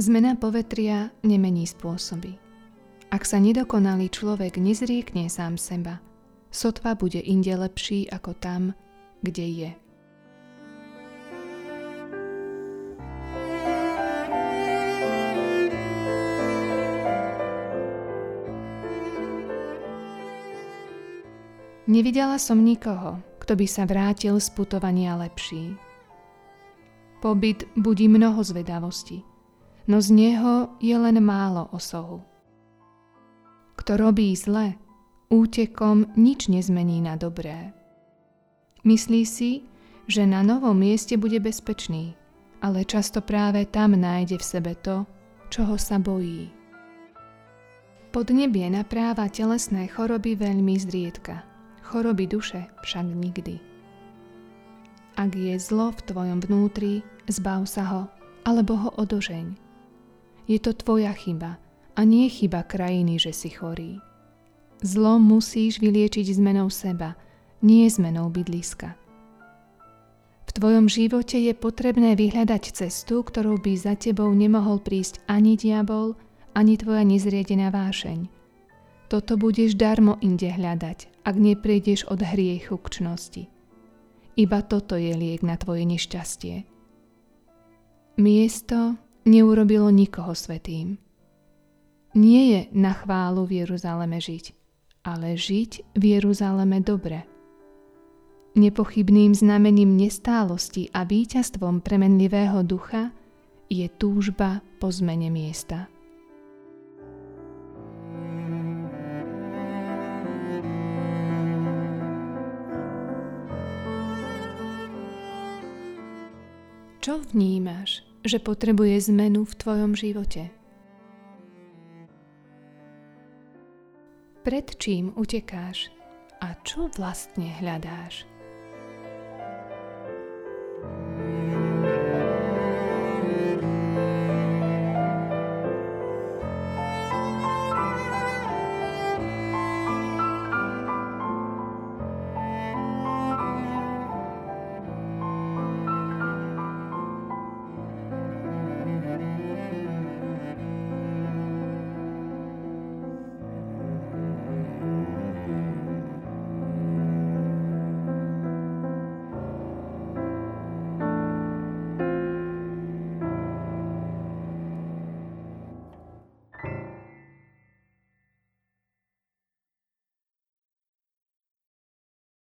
Zmena povetria nemení spôsoby. Ak sa nedokonalý človek nezriekne sám seba, sotva bude inde lepší ako tam, kde je. Nevidela som nikoho, kto by sa vrátil z putovania lepší. Pobyt budí mnoho zvedavosti, no z neho je len málo osohu. Kto robí zle, útekom nič nezmení na dobré. Myslí si, že na novom mieste bude bezpečný, ale často práve tam nájde v sebe to, čoho sa bojí. Podnebie napráva telesné choroby veľmi zriedka – choroby duše však nikdy. Ak je zlo v tvojom vnútri, zbav sa ho, alebo ho odožeň. Je to tvoja chyba a nie chyba krajiny, že si chorý. Zlo musíš vyliečiť zmenou seba, nie zmenou bydliska. V tvojom živote je potrebné vyhľadať cestu, ktorou by za tebou nemohol prísť ani diabol, ani tvoja nezriedená vášeň. Toto budeš darmo inde hľadať ak neprejdeš od hriechu k čnosti. Iba toto je liek na tvoje nešťastie. Miesto neurobilo nikoho svetým. Nie je na chválu v Jeruzaleme žiť, ale žiť v Jeruzaleme dobre. Nepochybným znamením nestálosti a víťazstvom premenlivého ducha je túžba po zmene miesta. Čo vnímaš, že potrebuje zmenu v tvojom živote? Pred čím utekáš a čo vlastne hľadáš?